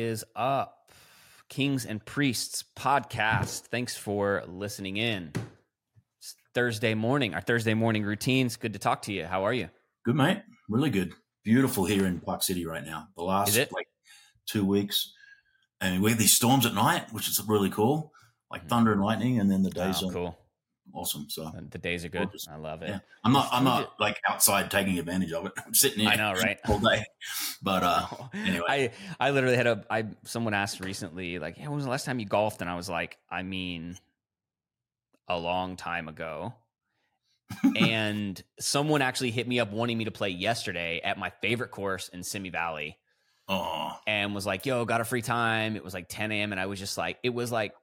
is up? Kings and Priests podcast. Thanks for listening in. It's Thursday morning, our Thursday morning routines. Good to talk to you. How are you? Good, mate. Really good. Beautiful here in Park City right now. The last like two weeks, and we have these storms at night, which is really cool, like mm-hmm. thunder and lightning, and then the days oh, are cool awesome. So the days are good. Gorgeous. I love it. Yeah. I'm not I'm not like outside taking advantage of it. I'm sitting here. I know, right? All day. But uh anyway. I I literally had a I someone asked recently, like, yeah, when was the last time you golfed? And I was like, I mean a long time ago. and someone actually hit me up wanting me to play yesterday at my favorite course in Simi Valley. Oh. And was like, yo, got a free time. It was like 10 a.m. And I was just like, it was like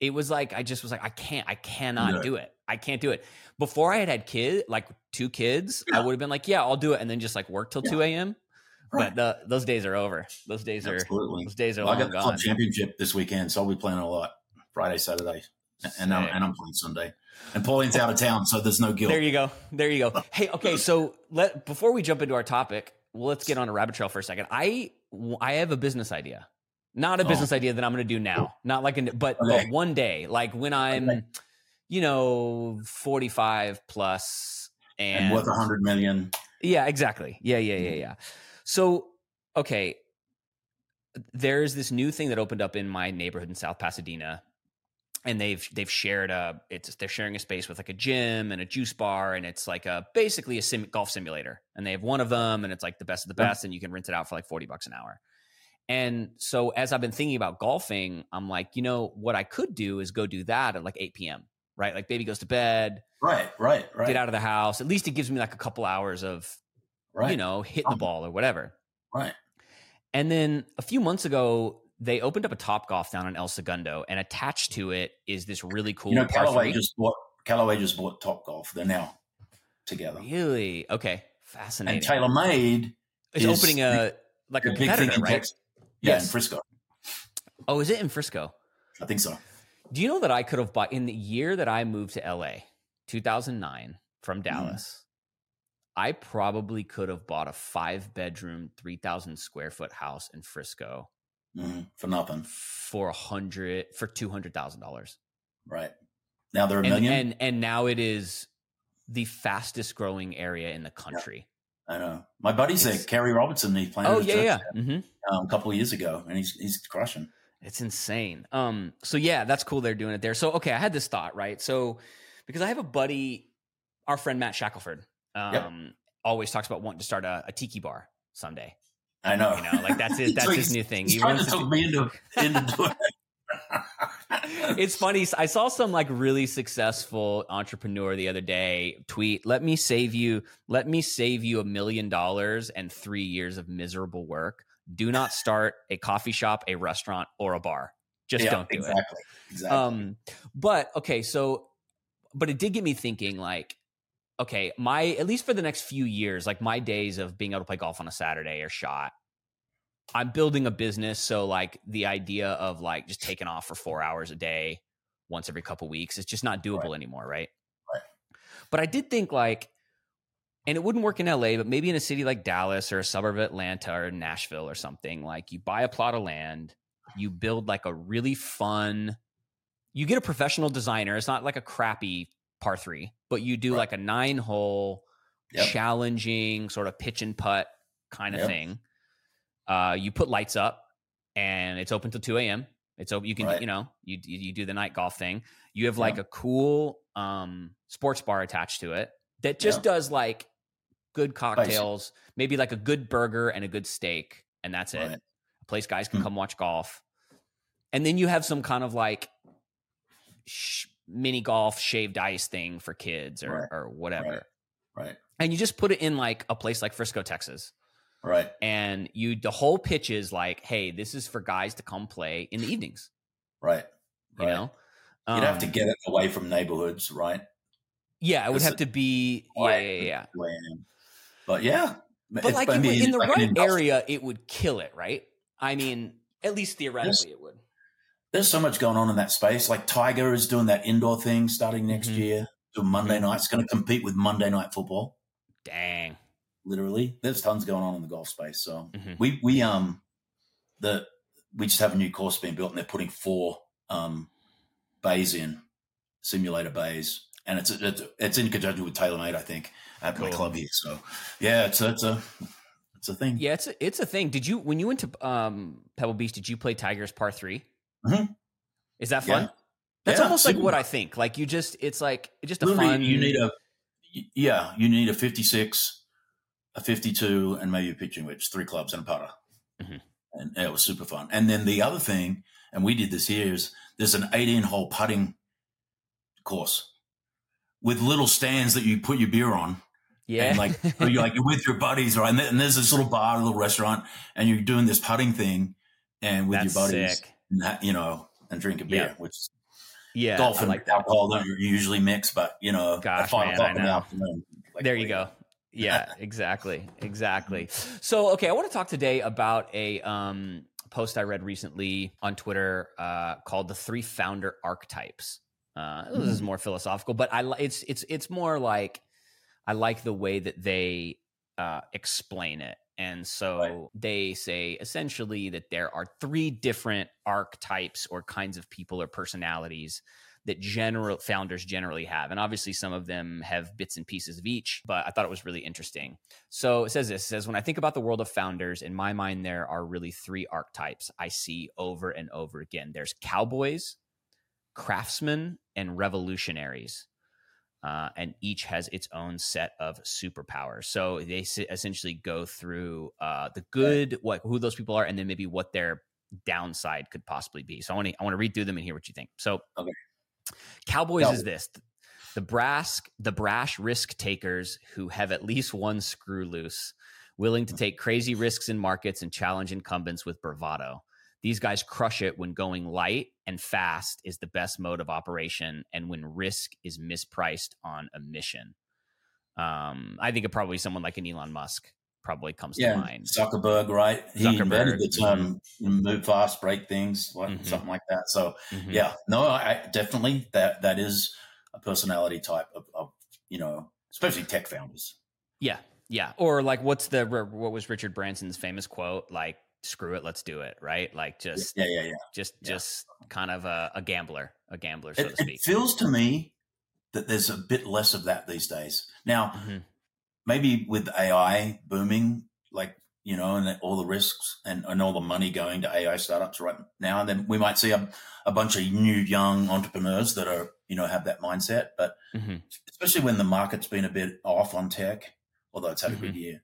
it was like I just was like I can't I cannot no. do it. I can't do it. Before I had had kid like two kids, yeah. I would have been like, yeah, I'll do it, and then just like work till yeah. two a.m. Right. But those days are over. Those days Absolutely. are those days are well, I got the club championship this weekend, so I'll be playing a lot Friday, Saturday, and I'm, and I'm playing Sunday. And Pauline's out of town, so there's no guilt. There you go. There you go. Hey, okay, so let before we jump into our topic, well, let's get on a rabbit trail for a second. I I have a business idea. Not a oh. business idea that I'm going to do now. Not like, an, but, okay. but one day, like when I'm, okay. you know, 45 plus and, and worth a hundred million. Yeah, exactly. Yeah, yeah, yeah, mm-hmm. yeah. So, okay, there's this new thing that opened up in my neighborhood in South Pasadena, and they've they've shared a it's they're sharing a space with like a gym and a juice bar, and it's like a basically a sim, golf simulator, and they have one of them, and it's like the best of the best, and you can rent it out for like forty bucks an hour. And so as I've been thinking about golfing, I'm like, you know, what I could do is go do that at like 8 p.m. Right, like baby goes to bed. Right, right, right. Get out of the house. At least it gives me like a couple hours of, right. you know, hit the ball or whatever. Right. And then a few months ago, they opened up a Top Golf down in El Segundo, and attached to it is this really cool. You know, Callaway just bought Callaway just bought Top Golf. They're now together. Really? Okay, fascinating. And TaylorMade is, is opening a like a competitor, right? Text, yeah, yes. in Frisco. Oh, is it in Frisco? I think so. Do you know that I could have bought in the year that I moved to LA, 2009, from mm-hmm. Dallas? Mm. I probably could have bought a five bedroom, 3,000 square foot house in Frisco mm, for nothing for a hundred for two hundred thousand dollars. Right now they're a and, million, and and now it is the fastest growing area in the country. I know. My buddy's it's, there, Kerry Robertson. He played. Oh yeah, yeah. Mm-hmm. Um, a couple of years ago, and he's he's crushing. It's insane. Um. So yeah, that's cool. They're doing it there. So okay, I had this thought right. So because I have a buddy, our friend Matt Shackelford, um, yep. always talks about wanting to start a, a tiki bar someday. I know. You know, like that's his that's his new thing. He's he trying to talk me into into doing it. It's funny. I saw some like really successful entrepreneur the other day tweet, "Let me save you. Let me save you a million dollars and three years of miserable work. Do not start a coffee shop, a restaurant, or a bar. Just yeah, don't do exactly, it." Exactly. Um, but okay, so, but it did get me thinking. Like, okay, my at least for the next few years, like my days of being able to play golf on a Saturday are shot. I'm building a business, so like the idea of like just taking off for four hours a day once every couple weeks is just not doable right. anymore, right? Right. But I did think like, and it wouldn't work in LA, but maybe in a city like Dallas or a suburb of Atlanta or Nashville or something, like you buy a plot of land, you build like a really fun, you get a professional designer. It's not like a crappy par three, but you do right. like a nine hole, yep. challenging sort of pitch and putt kind of yep. thing uh, you put lights up, and it's open till two a.m. It's open. You can right. you know you you do the night golf thing. You have like yeah. a cool um, sports bar attached to it that just yeah. does like good cocktails, maybe like a good burger and a good steak, and that's it. A place guys can hmm. come watch golf, and then you have some kind of like sh- mini golf shaved ice thing for kids or right. or whatever. Right. And you just put it in like a place like Frisco, Texas. Right. And you the whole pitch is like, hey, this is for guys to come play in the evenings. Right. You know? You'd um, have to um, get it away from neighborhoods, right? Yeah, it would have to be yeah, yeah, yeah. But yeah. But like in, in the like right area, it would kill it, right? I mean, at least theoretically there's, it would. There's so much going on in that space. Like Tiger is doing that indoor thing starting next mm-hmm. year. To Monday mm-hmm. night. It's going to compete with Monday night football. Dang literally. There's tons going on in the golf space. So mm-hmm. we we um the we just have a new course being built, and they're putting four um, bays in simulator bays, and it's it's, it's in conjunction with TaylorMade, I think, at cool. my club here. So yeah, it's it's a it's a thing. Yeah, it's a, it's a thing. Did you when you went to um, Pebble Beach? Did you play Tigers Par 3 mm-hmm. Is that fun? Yeah. That's yeah, almost like what I think. Like you just, it's like just a Literally, fun. You need a, yeah, you need a fifty-six, a fifty-two, and maybe a pitching wedge, three clubs and a putter, mm-hmm. and it was super fun. And then the other thing, and we did this here, is there's an eighteen-hole putting course with little stands that you put your beer on. Yeah. And like, you're like, you're with your buddies, right? And, and, there's this little bar, a little restaurant, and you're doing this putting thing and with That's your buddies, and, you know, and drinking beer, which yeah, golf and like alcohol don't usually mix, but you know, Gosh, at five o'clock in the afternoon. Like, there you go. Yeah, exactly, exactly. So, okay, I want to talk today about a um, post I read recently on Twitter uh, called "The Three Founder Archetypes." Uh, this is mm-hmm. more philosophical, but I it's it's it's more like I like the way that they uh, explain it. And so right. they say essentially that there are three different archetypes or kinds of people or personalities that general founders generally have. And obviously some of them have bits and pieces of each, but I thought it was really interesting. So it says this, it says when I think about the world of founders, in my mind there are really three archetypes I see over and over again. There's cowboys, craftsmen and revolutionaries. Uh, and each has its own set of superpowers. So they essentially go through uh, the good, what who those people are, and then maybe what their downside could possibly be. So I want to I want to read through them and hear what you think. So, okay. Cowboys no. is this the brass the brash risk takers who have at least one screw loose, willing to take crazy risks in markets and challenge incumbents with bravado. These guys crush it when going light and fast is the best mode of operation and when risk is mispriced on a mission. Um, I think it probably someone like an Elon Musk probably comes yeah, to mind. Zuckerberg, right? He Zuckerberg, invented the term mm-hmm. "move fast, break things," mm-hmm. something like that. So, mm-hmm. yeah, no, I definitely that that is a personality type of, of, you know, especially tech founders. Yeah, yeah. Or like, what's the what was Richard Branson's famous quote? Like, screw it, let's do it, right? Like just yeah, yeah, yeah. Just yeah. just kind of a, a, gambler, a gambler, so it, to speak. It feels to me that there's a bit less of that these days. Now, mm-hmm. Maybe with AI booming, like you know, and all the risks and, and all the money going to AI startups right now, and then we might see a, a bunch of new young entrepreneurs that are you know have that mindset. But mm-hmm. especially when the market's been a bit off on tech, although it's had mm-hmm. a good mm-hmm. year.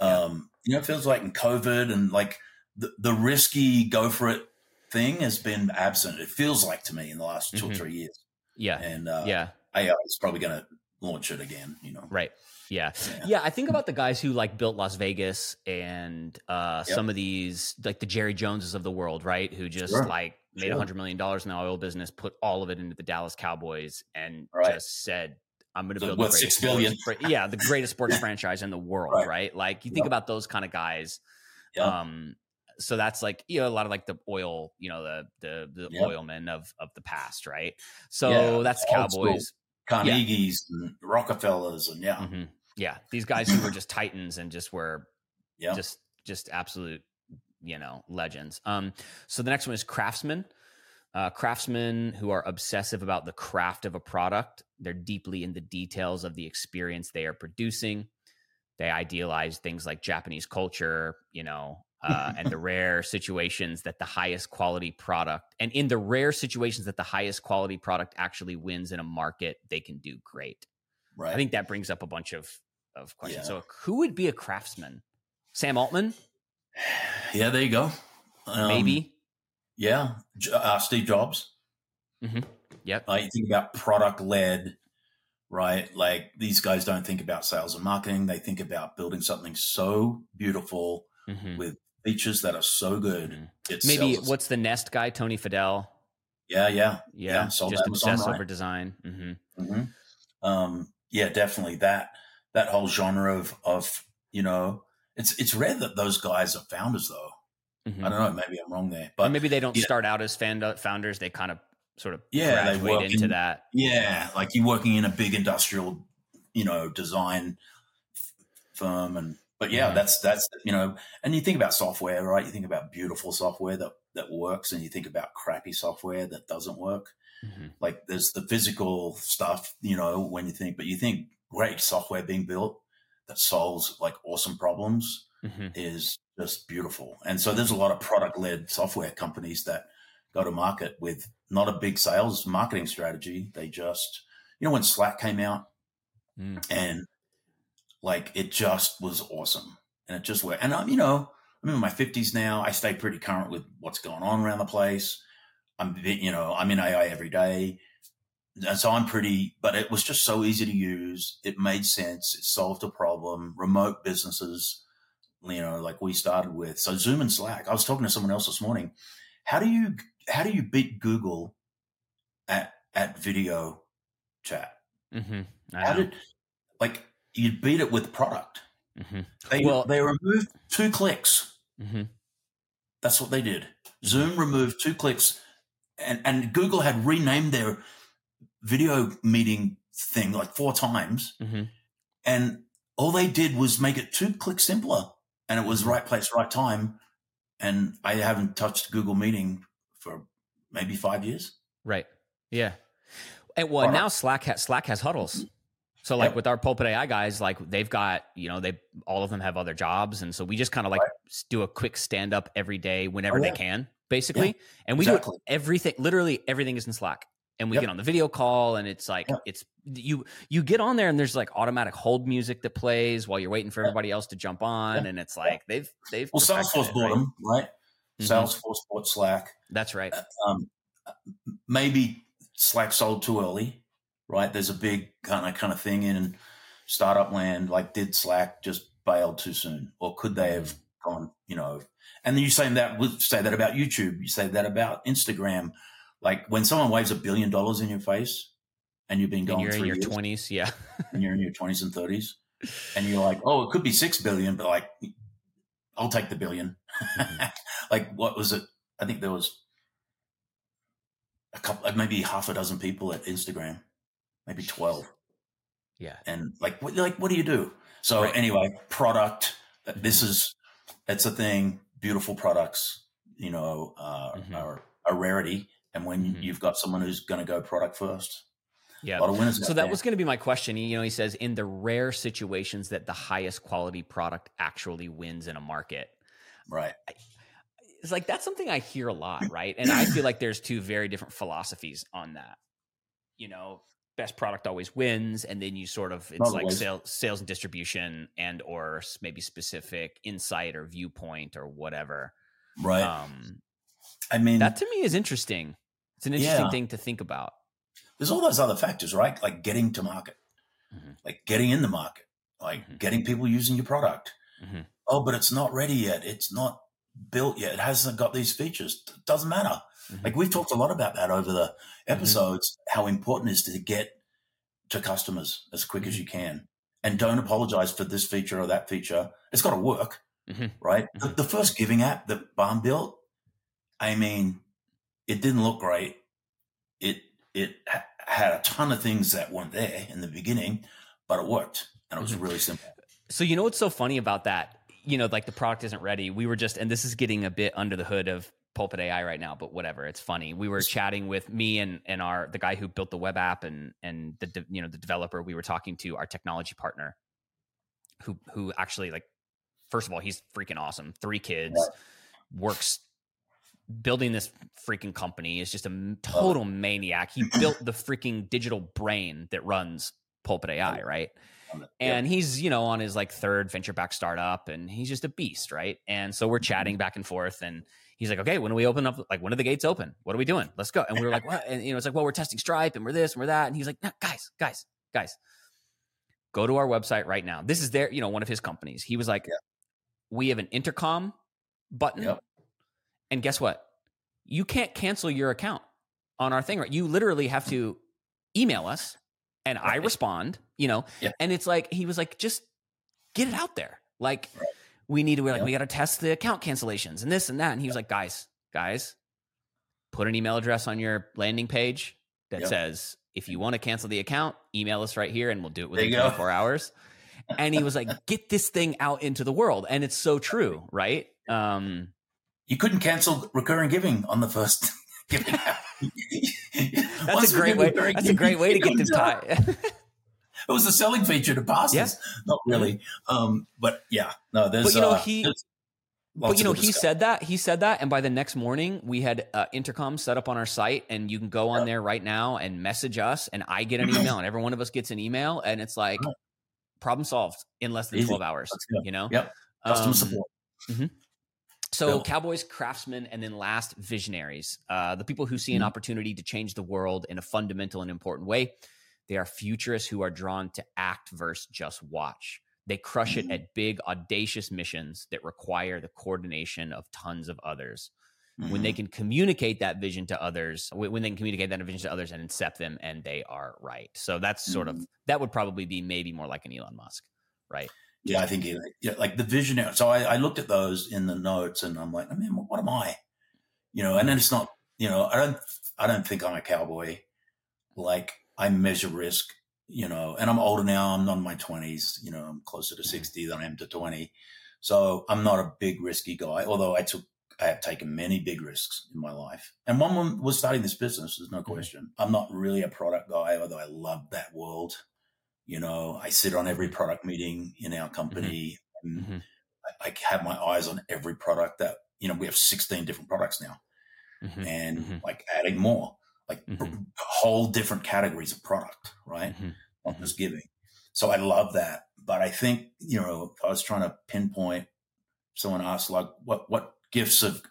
Um, you know, it feels like in COVID and like the, the risky go for it thing has been absent. It feels like to me in the last 2 mm-hmm. or three years. Yeah, and uh, yeah, AI is probably going to launch it again. You know, right? Yeah. yeah. yeah, I think about the guys who like built Las Vegas and uh, yep. some of these like the Jerry Joneses of the world, right? Who just sure. like made a hundred million dollars in the oil business, put all of it into the Dallas Cowboys, and right. just said, "I'm going to build what, the six billion? Sports, yeah, the greatest sports franchise in the world." Right. right? Like you think yep. about those kind of guys. Yep. Um, so that's like you know a lot of like the oil you know the the the yep. oilmen of of the past right so yeah, that's cowboys carnegie's yeah. and rockefellers and yeah mm-hmm. yeah these guys who were just titans and just were yeah. just just absolute you know legends um so the next one is craftsmen uh, craftsmen who are obsessive about the craft of a product they're deeply in the details of the experience they are producing they idealize things like japanese culture you know uh, and the rare situations that the highest quality product, and in the rare situations that the highest quality product actually wins in a market, they can do great. Right. I think that brings up a bunch of of questions. Yeah. So, who would be a craftsman? Sam Altman? Yeah, there you go. Um, Maybe. Yeah, uh, Steve Jobs. Mm-hmm. Yep. Uh, you think about product led, right? Like these guys don't think about sales and marketing; they think about building something so beautiful mm-hmm. with features that are so good. Mm-hmm. Maybe what's the Nest guy, Tony Fadell? Yeah, yeah, yeah. yeah just obsessed over design. Mm-hmm. Mm-hmm. Um, yeah, definitely that that whole genre of of you know, it's it's rare that those guys are founders though. Mm-hmm. I don't know. Maybe I'm wrong there, but or maybe they don't start out as founders. They kind of sort of yeah, they work into in, that. Yeah, like you're working in a big industrial, you know, design firm and but yeah, mm-hmm. that's that's you know, and you think about software, right? You think about beautiful software that that works, and you think about crappy software that doesn't work. Mm-hmm. Like there's the physical stuff, you know, when you think, but you think great software being built that solves like awesome problems mm-hmm. is just beautiful. And so there's a lot of product led software companies that go to market with not a big sales marketing strategy. They just, you know, when Slack came out mm. and like it just was awesome and it just worked. And I'm, you know, I'm in my 50s now. I stay pretty current with what's going on around the place. I'm, you know, I'm in AI every day. And so I'm pretty, but it was just so easy to use. It made sense. It solved a problem. Remote businesses, you know, like we started with. So Zoom and Slack. I was talking to someone else this morning. How do you how do you beat Google at at video chat? Mm-hmm. How did like you beat it with product? Mm-hmm. They well, they removed two clicks. Mm-hmm. That's what they did. Zoom removed two clicks, and and Google had renamed their video meeting thing like four times, mm-hmm. and all they did was make it two clicks simpler, and it was mm-hmm. right place, right time. And I haven't touched Google Meeting for maybe five years. Right. Yeah. And well, now Slack has Slack has huddles. So like yep. with our pulpit AI guys, like they've got, you know, they all of them have other jobs. And so we just kind of like right. do a quick stand up every day whenever oh, yeah. they can, basically. Yeah. And we exactly. do everything, literally everything is in Slack. And we yep. get on the video call and it's like yep. it's you you get on there and there's like automatic hold music that plays while you're waiting for everybody else to jump on. And it's like they've they've Well Salesforce bought right? them, right? Mm-hmm. Salesforce bought Slack. That's right. Uh, um, maybe Slack sold too early right? There's a big kind of kind of thing in startup land. Like, did Slack just bail too soon, or could they have gone? You know, and then you say that say that about YouTube. You say that about Instagram. Like when someone waves a billion dollars in your face, and you've been going and you're in your twenties, yeah, and you're in your twenties and thirties, and you're like, oh, it could be six billion, but like, I'll take the 1000000000 mm-hmm. like, what was it? I think there was a couple, maybe half a dozen people at Instagram maybe 12. Yeah. And like, what, like, what do you do? So right. anyway, product, this is, it's a thing. Beautiful products, you know, uh, mm-hmm. are a rarity. And when mm-hmm. you've got someone who's going to go product first, yeah. So that there. was going to be my question. You know, he says in the rare situations that the highest quality product actually wins in a market. Right. It's like that's something I hear a lot, right? And I feel like there's two very different philosophies on that. You know, best product always wins and then you sort of it's like sales sales and distribution and or maybe specific insight or viewpoint or whatever. Right. Um i mean that to me is interesting. It's an interesting yeah. thing to think about. There's all those other factors right? Like getting to market. Mm-hmm. like getting in the market. Like mm-hmm. getting people using your product. Mm-hmm. oh but it's not ready yet. It's not built yet. It hasn't got these features. It doesn't matter Mm-hmm. Like we've talked a lot about that over the mm-hmm. episodes, mm-hmm. how important it is to get to customers as quick as mm-hmm. you can. And don't apologize for this feature or that feature. It's got to work, mm-hmm. right? The, the, first giving app that Barn built, I mean, it didn't look great. It it ha- had a ton of things that weren't there in the beginning, but it worked and it was really simple. So you know what's so funny about that? You know, like the product isn't ready. We were just, and this is getting a bit under the hood of pulpit AI right now, but whatever. It's funny. We were chatting with me and and our the guy who built the web app and and the de, you know the developer. We were talking to our technology partner, who who actually like first of all he's freaking awesome. Three kids, works building this freaking company is just a total maniac. He built the freaking digital brain that runs pulpit AI, right? And he's, you know, on his like third venture back startup and he's just a beast, right? And so we're chatting mm-hmm. back and forth and he's like, okay, when do we open up? Like, when are the gates open? What are we doing? Let's go. And we were like, what? And you know, it's like, well, we're testing Stripe and we're this and we're that. And he's like, nah, guys, guys, guys, go to our website right now. This is their, you know, one of his companies. He was like, yeah. we have an intercom button. Yep. And guess what? You can't cancel your account on our thing, right? You literally have to email us and right. I respond, you know, yeah. and it's like, he was like, just get it out there. Like, right we need to, we're like, yep. we got to test the account cancellations and this and that. And he was like, guys, guys, put an email address on your landing page that yep. says, if you want to cancel the account, email us right here and we'll do it within 24 hours. and he was like, "Get this thing out into the world," and it's so true, right? Um, you couldn't cancel recurring giving on the first giving. that's a great way. That's a great way to get this tied. it was a selling feature to pastors. Yeah. Not really, um, but yeah, no. There's, but you know, uh, he but you know, he said that he said that, and by the next morning, we had uh, intercom set up on our site, and you can go on there right now and message us, and I get an email, and every one of us gets an email, and it's like problem solved in less than Easy. twelve hours. You know, yep, customer um, support. Mm-hmm. So, cowboys, craftsmen, and then last, visionaries. Uh, the people who see an mm-hmm. opportunity to change the world in a fundamental and important way. They are futurists who are drawn to act versus just watch. They crush it mm-hmm. at big, audacious missions that require the coordination of tons of others. Mm-hmm. When they mm-hmm. can communicate that vision to others, when they can communicate that vision to others and incept them, and they are right. So that's sort mm-hmm. of that would probably be maybe more like an Elon Musk, right? Yeah, I think yeah, like the visionary. So I, I looked at those in the notes, and I'm like, I mean, what am I? You know, and then it's not. You know, I don't. I don't think I'm a cowboy. Like I measure risk you know, and I'm older now. I'm not in my 20s. You know, I'm closer to mm-hmm. 60 than I am to 20. So I'm not a big risky guy, although I took, I have taken many big risks in my life. And one was starting this business. There's no mm-hmm. question. I'm not really a product guy, although I love that world. You know, I sit on every product meeting in our company. Mm-hmm. mm-hmm. I, I, have my eyes on every product that, you know, we have 16 different products now mm-hmm. and mm-hmm. like adding more like mm-hmm. whole different categories of product, right? Mm-hmm. Not just giving. So I love that. But I think, you know, I was trying to pinpoint someone asked like what what gifts of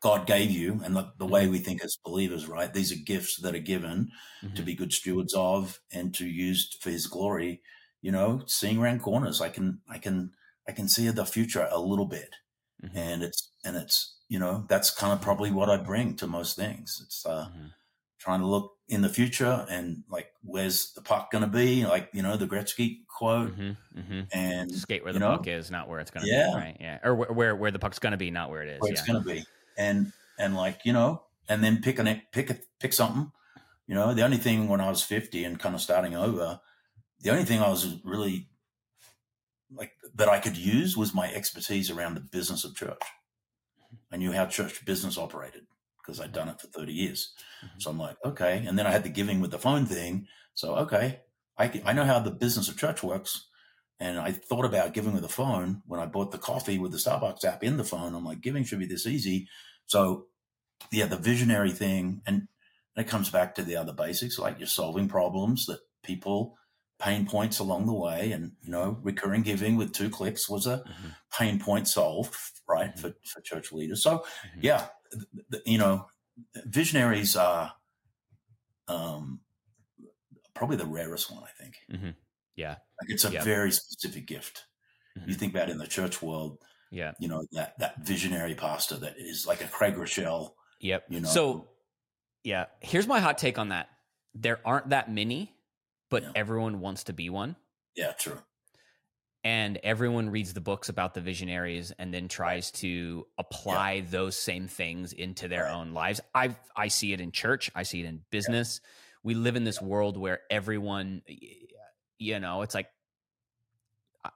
God gave you and the, the way mm-hmm. we think as believers, right? These are gifts that are given mm-hmm. to be good stewards of and to use for his glory, you know, seeing around corners. I can I can I can see the future a little bit. Mm-hmm. And it's and it's you know, that's kind of probably what I bring to most things. It's uh, mm-hmm. trying to look in the future and like, where's the puck going to be? Like, you know, the Gretzky quote mm-hmm, mm-hmm. and skate where the know, puck is, not where it's going to yeah. be. Right. Yeah. Or where, where, where the puck's going to be, not where it is. Where yeah. it's going to be. And, and like, you know, and then pick an, pick a, pick something, you know, the only thing when I was 50 and kind of starting over, the only thing I was really like that I could use was my expertise around the business of church. I knew how church business operated because I'd done it for 30 years. Mm-hmm. So I'm like, okay. And then I had the giving with the phone thing. So, okay, I, I know how the business of church works. And I thought about giving with the phone when I bought the coffee with the Starbucks app in the phone. I'm like, giving should be this easy. So, yeah, the visionary thing, and it comes back to the other basics, like you're solving problems that people pain points along the way. And, you know, recurring giving with two clicks was a mm-hmm. pain point solved, right, mm-hmm. for, for church leaders. So, mm-hmm. yeah, you know, visionaries are um, probably the rarest one, I think. Mm-hmm. Yeah. Like it's a very specific gift. You mm-hmm. think about in the church world, yeah, you know, that, that visionary pastor that is like a Craig Groeschel. Yep. You know, so yeah, here's my hot take on that. There aren't that many but yeah. everyone wants to be one. Yeah, true. And everyone reads the books about the visionaries and then tries to apply yeah. those same things into their right. own lives. I I see it in church. I see it in business. Yeah. We live in this world where everyone, you know, it's like I,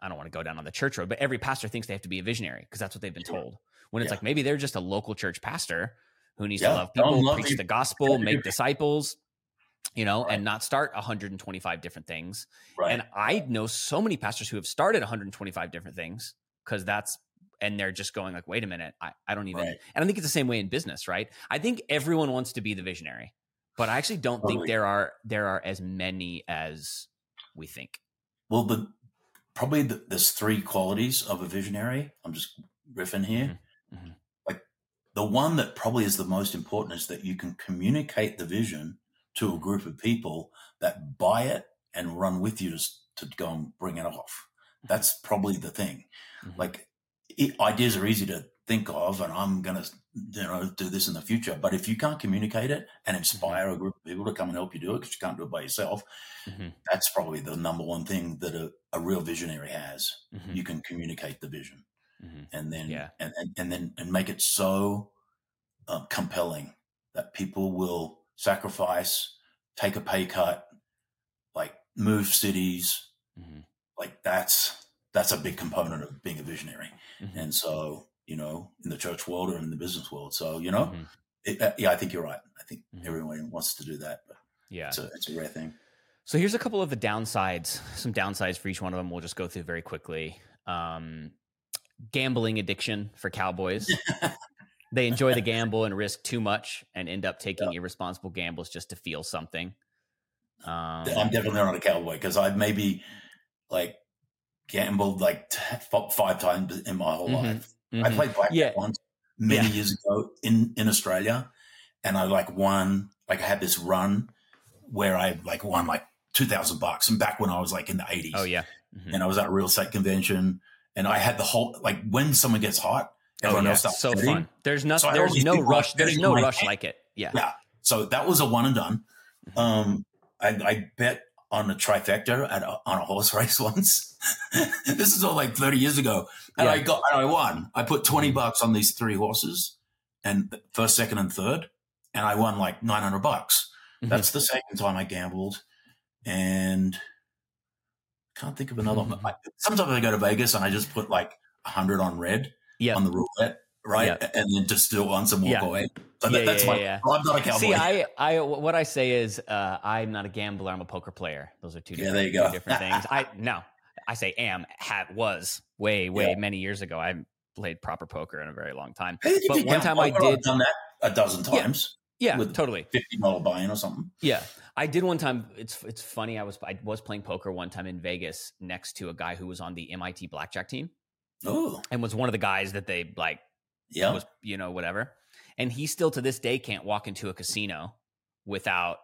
I don't want to go down on the church road, but every pastor thinks they have to be a visionary because that's what they've been told. When it's like maybe they're just a local church pastor who needs to love people, love preach you. the gospel, make disciples you know, right. and not start 125 different things. Right. And I know so many pastors who have started 125 different things because that's and they're just going like, wait a minute, I, I don't even right. and I think it's the same way in business, right? I think everyone wants to be the visionary, but I actually don't totally. think there are there are as many as we think. Well, the probably the, there's three qualities of a visionary. I'm just riffing here. Mm-hmm. Mm-hmm. Like the one that probably is the most important is that you can communicate the vision to a group of people that buy it and run with you to, to go and bring it off. That's probably the thing. Mm-hmm. Like it, ideas are easy to think of, and I'm going to, you know, do this in the future. But if you can't communicate it and inspire mm-hmm. a group of people to come and help you do it, because you can't do it by yourself, mm-hmm. that's probably the number one thing that a, a real visionary has. Mm-hmm. You can communicate the vision, mm-hmm. and then yeah. and, and, and then and make it so uh, compelling that people will sacrifice, take a pay cut, like move cities, mm-hmm. like that's that's a big component of being a visionary. Mm-hmm. And so, you know, in the church world or in the business world. So, you know, mm-hmm. it, uh, yeah, I think you're right. I think mm-hmm. everyone wants to do that, but yeah, it's a, it's a rare thing. So here's a couple of the downsides, some downsides for each one of them. We'll just go through very quickly. Um, gambling addiction for cowboys. they enjoy the gamble and risk too much and end up taking yeah. irresponsible gambles just to feel something. Um, I'm definitely not a cowboy because I've maybe like gambled like five times in my whole mm-hmm, life. Mm-hmm. I played blackjack yeah. once many yeah. years ago in in Australia, and I like won like I had this run where I like won like two thousand bucks, and back when I was like in the eighties. Oh yeah, mm-hmm. and I was at a real estate convention, and I had the whole like when someone gets hot, everyone oh, yeah. else so fun. There's nothing. So there's no rush. There's no rush like it. Yeah, yeah. So that was a one and done. Mm-hmm. Um, I, I bet on a trifecta at a, on a horse race once. this is all like 30 years ago. And yeah. I got, and I won. I put 20 mm-hmm. bucks on these three horses and first, second, and third. And I won like 900 bucks. Mm-hmm. That's the second time I gambled. And can't think of another mm-hmm. one. Sometimes I go to Vegas and I just put like 100 on red yep. on the roulette right? Yep. And then just do it once and walk yeah. away. So yeah, that, that's yeah, my. Yeah. I'm not a cowboy. See, I, I, what I say is, uh, I'm not a gambler. I'm a poker player. Those are two. Different, yeah, there you go. different things. I no, I say am, had, was way, way many years ago. I played proper poker in a very long time. Hey, but one time I did done that a dozen times. Yeah, with totally fifty dollar buy-in or something. Yeah, I did one time. It's it's funny. I was I was playing poker one time in Vegas next to a guy who was on the MIT blackjack team. Oh, and was one of the guys that they like yeah, was you know whatever. And he still to this day can't walk into a casino without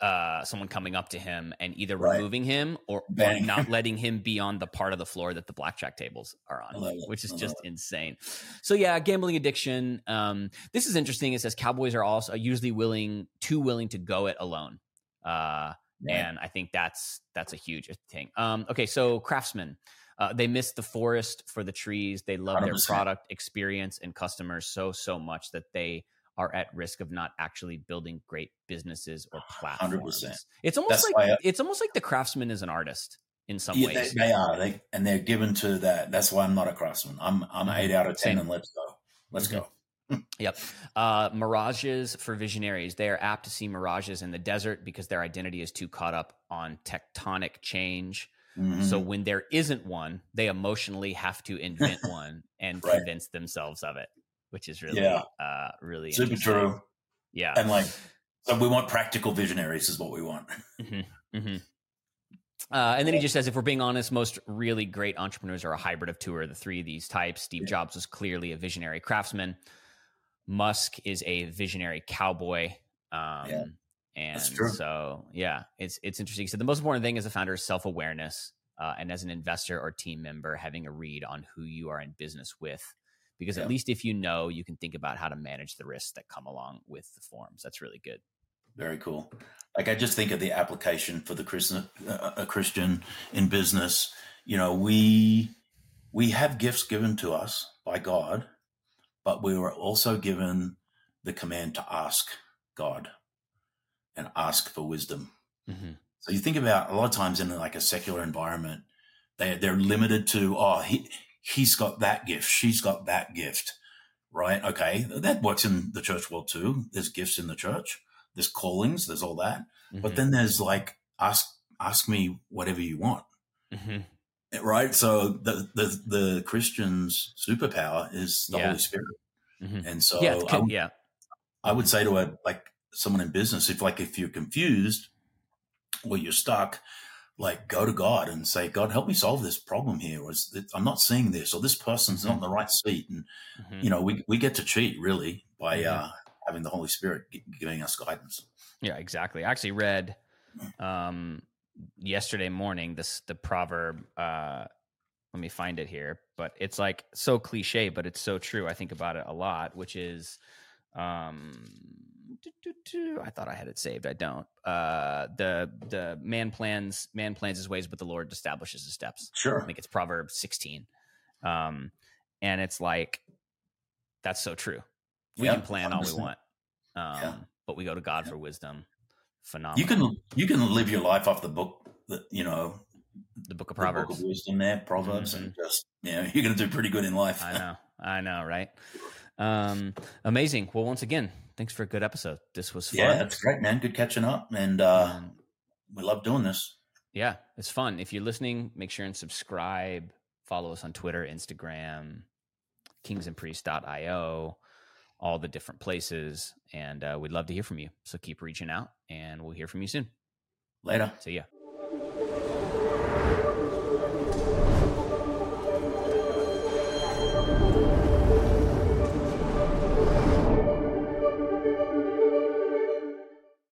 uh, someone coming up to him and either right. removing him or, or, not letting him be on the part of the floor that the blackjack tables are on, which is just insane. So yeah, gambling addiction. Um, this is interesting. It says Cowboys are also usually willing, too willing to go it alone. Uh, right. And I think that's that's a huge thing. Um, okay, so Craftsman. Uh, they miss the forest for the trees. They love 100%. their product experience and customers so so much that they are at risk of not actually building great businesses or platforms. 100%. It's almost That's like I, it's almost like the craftsman is an artist in some yeah, ways. They, they are, they, and they're given to that. That's why I'm not a craftsman. I'm I'm eight out of ten, Same. and let's go, let's mm-hmm. go. yep. Uh, mirages for visionaries. They are apt to see mirages in the desert because their identity is too caught up on tectonic change Mm-hmm. So when there isn't one, they emotionally have to invent one and right. convince themselves of it, which is really, yeah. uh, really super true. Yeah, and like, so we want practical visionaries, is what we want. Mm-hmm. Mm-hmm. Uh, and then he just says, if we're being honest, most really great entrepreneurs are a hybrid of two or the three of these types. Steve yeah. Jobs was clearly a visionary craftsman. Musk is a visionary cowboy. Um, yeah. And so, yeah, it's it's interesting. So the most important thing as a founder is self awareness, uh, and as an investor or team member, having a read on who you are in business with, because yeah. at least if you know, you can think about how to manage the risks that come along with the forms. That's really good. Very cool. Like I just think of the application for the Christian, uh, a Christian in business. You know, we we have gifts given to us by God, but we were also given the command to ask God and ask for wisdom. Mm-hmm. So you think about a lot of times in like a secular environment, they they're limited to oh he he's got that gift, she's got that gift, right? Okay, that works in the church world too. There's gifts in the church, there's callings, there's all that, mm-hmm. but then there's like ask ask me whatever you want. Mm-hmm. Right, so the, the the Christian's superpower is the yeah. Holy Spirit, mm-hmm. and so yeah, I yeah, I would say to a like someone in business, if like if you're confused or you're stuck, like go to God and say, God, help me solve this problem here. Or I'm not seeing this, or this person's not in the right seat. And mm-hmm. you know, we we get to cheat really by mm-hmm. uh, having the Holy Spirit giving us guidance. Yeah, exactly. I actually read um, yesterday morning this the proverb. Uh, let me find it here, but it's like so cliche, but it's so true. I think about it a lot, which is um I thought I had it saved. I don't. Uh, the the man plans man plans his ways, but the Lord establishes his steps. Sure. I think it's Proverbs sixteen, um, and it's like that's so true. We can plan 100%. all we want, um, yeah. but we go to God for wisdom. Phenomenal. You can you can live your life off the book that you know the book of Proverbs, book of wisdom there, Proverbs, mm-hmm. and just you know you're going to do pretty good in life. I know, I know, right? Um, amazing. Well, once again, thanks for a good episode. This was fun. Yeah, that's great, man. Good catching up, and uh, um, we love doing this. Yeah, it's fun. If you're listening, make sure and subscribe. Follow us on Twitter, Instagram, kingsandpriests.io, all the different places. And uh, we'd love to hear from you. So keep reaching out and we'll hear from you soon. Later. See ya.